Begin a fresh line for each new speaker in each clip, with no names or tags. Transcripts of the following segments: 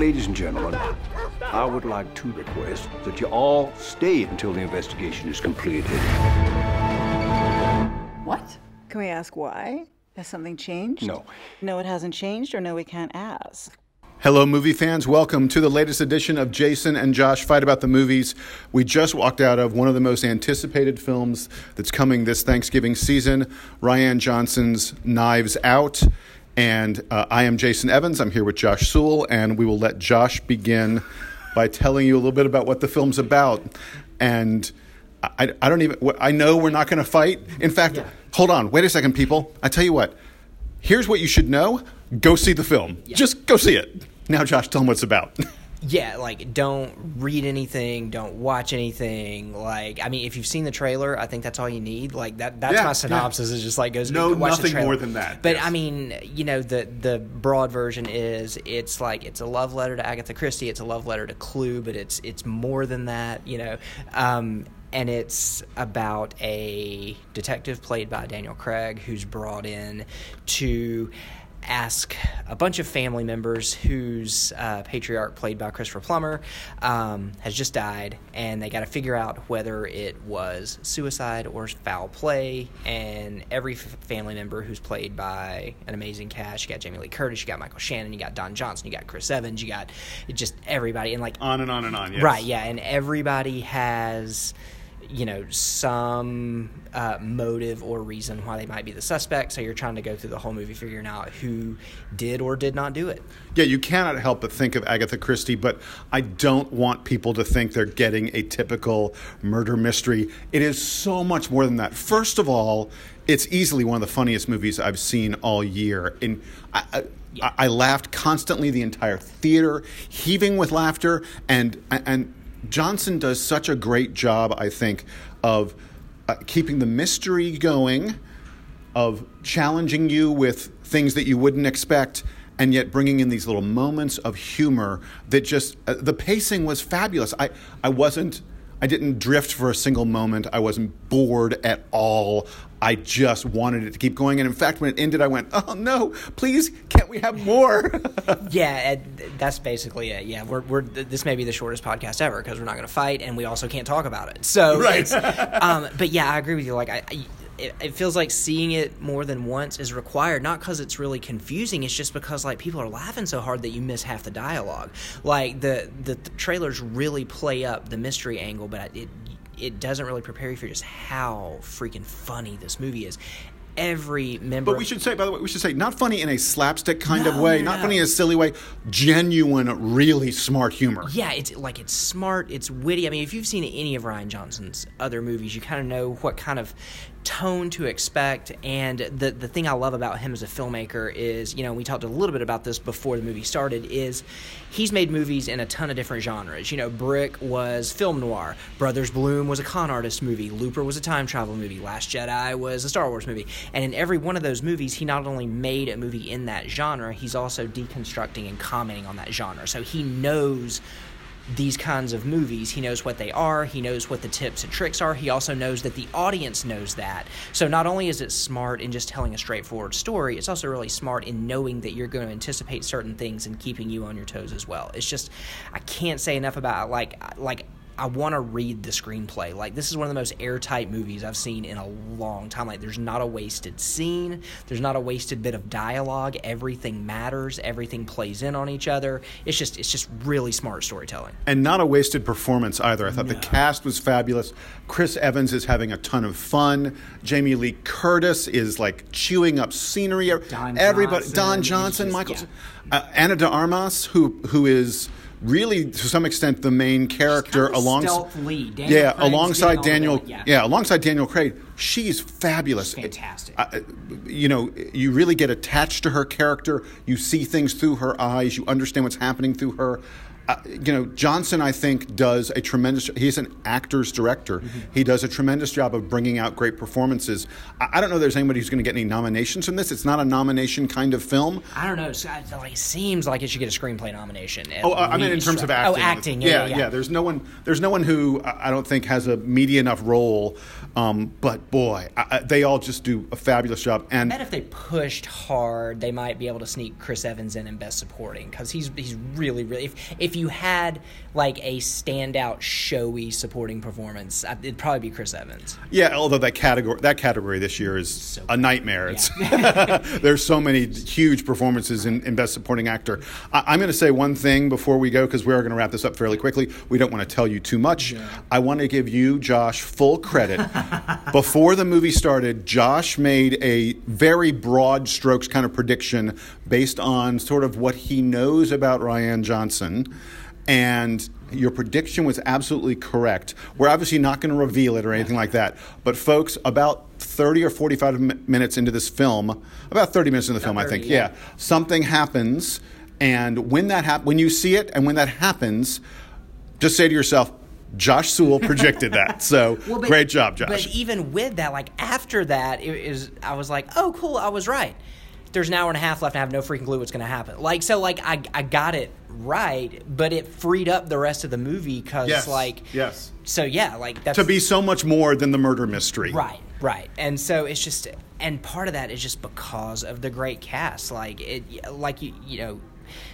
ladies and gentlemen, I would like to request that you all stay until the investigation is completed.
What?
Can we ask why? Has something changed?
No.
No, it hasn't changed, or no, we can't ask.
Hello, movie fans. Welcome to the latest edition of Jason and Josh Fight About the Movies. We just walked out of one of the most anticipated films that's coming this Thanksgiving season Rian Johnson's Knives Out. And uh, I am Jason Evans. I'm here with Josh Sewell, and we will let Josh begin by telling you a little bit about what the film's about. And I, I don't even, I know we're not going to fight. In fact,
Yeah.
hold on, wait a second, people. I tell you what, here's what you should know go see the film. Just go see it. Now, Josh, tell them what it's about.
Yeah, like don't read anything, don't watch anything. Like, I mean, if you've seen the trailer, I think that's all you need. Like that that's
Yeah,
my
yeah.
synopsis is just like goes
No,
watch
nothing more than that,
But
yes.
I mean, you know, the the broad version is it's like it's a love letter to Agatha Christie, it's a love letter to Clue, but it's it's more than that, you know. Um and it's about a detective played by Daniel Craig who's brought in to ask a bunch of family members whose uh, patriarch, played by Christopher Plummer, um, has just died, and they got to figure out whether it was suicide or foul play. And every f- family member who's played by an amazing cast, you got Jamie Lee Curtis, you got Michael Shannon, you got Don Johnson, you got Chris Evans, you got just everybody, and like
on and on and on. Yes.
Right, yeah, and everybody has, you know, some uh, motive or reason why they might be the suspect. So you're trying to go through the whole movie figuring out who did or did not do it.
Yeah, you cannot help but think of Agatha Christie, but I don't want people to think they're getting a typical murder mystery. It is so much more than that. First of all, it's easily one of the funniest movies I've seen all year. And I, I, I, I laughed constantly, the entire theater heaving with laughter, and and Johnson does such a great job, I think, of uh, keeping the mystery going of challenging you with things that you wouldn't expect and yet bringing in these little moments of humor that just uh, the pacing was fabulous. I i wasn't i didn't drift for a single moment i wasn't bored at all i just wanted it to keep going and in fact when it ended i went oh no please can't we have more
Yeah, that's basically it. Yeah, we're, we're this may be the shortest podcast ever because we're not going to fight and we also can't talk about it. So,
Right.
um, but yeah, I agree with you. Like, I, I it, it feels like seeing it more than once is required, not because it's really confusing. It's just because like people are laughing so hard that you miss half the dialogue. Like the the, the trailers really play up the mystery angle, but it it doesn't really prepare you for just how freaking funny this movie is. Every member,
But we should say, by the way, we should say not funny in a slapstick kind of way,
no,
not
no.
funny in a silly way, genuine, really smart humor.
Yeah, it's like it's smart, it's witty. I mean, if you've seen any of Rian Johnson's other movies, you kind of know what kind of tone to expect. And the the thing I love about him as a filmmaker is, you know, we talked a little bit about this before the movie started. Is he's made movies in a ton of different genres. You know, Brick was film noir, Brothers Bloom was a con artist movie, Looper was a time travel movie, Last Jedi was a Star Wars movie, and in every one of those movies, he not only made a movie in that genre, he's also deconstructing and commenting on that genre. So he knows these kinds of movies. He knows what they are. He knows what the tips and tricks are. He also knows that the audience knows that. So not only is it smart in just telling a straightforward story, it's also really smart in knowing that you're going to anticipate certain things and keeping you on your toes as well. It's just I can't say enough about like like I want to read the screenplay. Like this is one of the most airtight movies I've seen in a long time. Like there's not a wasted scene, there's not a wasted bit of dialogue. Everything matters. Everything plays in on each other. It's just it's just really smart storytelling.
and not a wasted performance either. I thought the cast was fabulous. Chris Evans is having a ton of fun. Jamie Lee Curtis is like chewing up scenery.
Don
Everybody,
Johnson
Don Johnson,
just-
Michael,
yeah.
uh, Ana de Armas, who who is really to some extent the main character
kind of
along
stealth lead. Daniel
yeah
Craig's
alongside
getting all the
Daniel
yeah.
yeah alongside Daniel Craig she's fabulous
She's fantastic.
Uh, you know you really get attached to her character you see things through her eyes you understand what's happening through her uh, you know, Johnson, I think, does a tremendous. He's an actor's director. Mm-hmm. He does a tremendous job of bringing out great performances. I, I don't know. There's anybody who's going to get any nominations from this. It's not a nomination kind of film.
I don't know. So, like, it seems like it should get a screenplay nomination.
Oh, I mean, in terms of acting.
Oh, acting. Yeah
yeah,
yeah, yeah,
There's no one. There's no one who I don't think has a meaty enough role. Um, but boy, I, they all just do a fabulous job. And
I bet if they pushed hard, they might be able to sneak Chris Evans in in Best Supporting because he's he's really really. If if you had like a standout showy supporting performance, uh, it'd probably be Chris Evans.
Yeah, although that category that category this year is so a nightmare. Yeah. there's so many huge performances in, in Best Supporting Actor. I, am going to say one thing before we go because we are going to wrap this up fairly quickly. We don't want to tell you too much. Yeah. I want to give you, Josh, full credit. before the movie started, Josh made a very broad strokes kind of prediction based on sort of what he knows about Rian Johnson and your prediction was absolutely correct. We're obviously not going to reveal it or anything like that. But, folks, about 30 or 45 minutes into this film, about 30 minutes into the film, 30, I think, yeah. yeah, something happens. And when that hap- when you see it and when that happens, just say to yourself, Josh Sewell predicted that. So well, but, great job, Josh.
But even with that, like after that, it is I was like, oh, cool, I was right there's an hour and a half left and I have no freaking clue what's going to happen. Like, so, like, I, I got it right, but it freed up the rest of the movie because,
yes.
like,
yes.
So, yeah, like,
that's. To be so much more than the murder mystery.
Right, right. And so it's just, and part of that is just because of the great cast. Like, it, like, you, you know,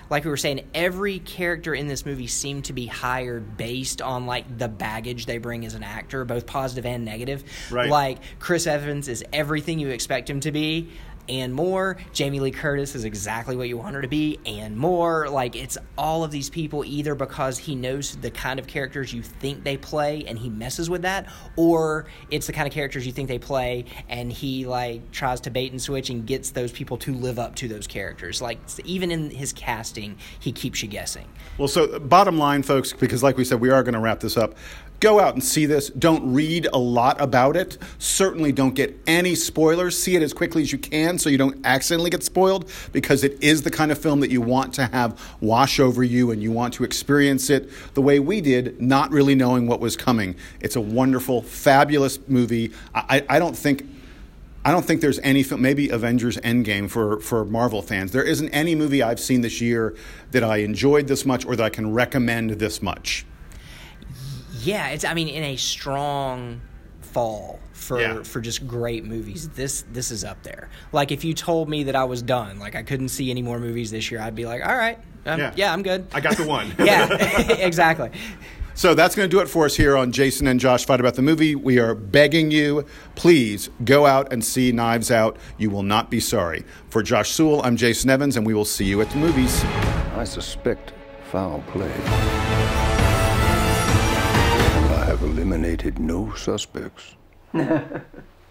like we were saying, every character in this movie seemed to be hired based on like the baggage they bring as an actor, both positive and negative.
Right.
Like Chris Evans is everything you expect him to be and more. Jamie Lee Curtis is exactly what you want her to be and more. Like it's all of these people either because he knows the kind of characters you think they play and he messes with that, or it's the kind of characters you think they play and he like tries to bait and switch and gets those people to live up to those characters. Like even in his casting, he keeps you guessing.
Well, so bottom line, folks, because like we said, we are going to wrap this up. Go out and see this. Don't read a lot about it. Certainly don't get any spoilers. See it as quickly as you can so you don't accidentally get spoiled because it is the kind of film that you want to have wash over you and you want to experience it the way we did, not really knowing what was coming. It's a wonderful, fabulous movie. I, I don't think I don't think there's any film, maybe Avengers Endgame for, for Marvel fans. There isn't any movie I've seen this year that I enjoyed this much or that I can recommend this much
yeah, it's I mean in a strong fall for yeah. for just great movies. This this is up there. Like if you told me that I was done, like I couldn't see any more movies this year, I'd be like, all right, um, yeah. yeah, I'm good.
I got the one.
yeah, exactly.
So that's going to do it for us here on Jason and Josh Fight About the Movie. We are begging you, please go out and see Knives Out. You will not be sorry. For Josh Sewell, I'm Jason Evans, and we will see you at the movies.
I suspect foul play eliminated no suspects.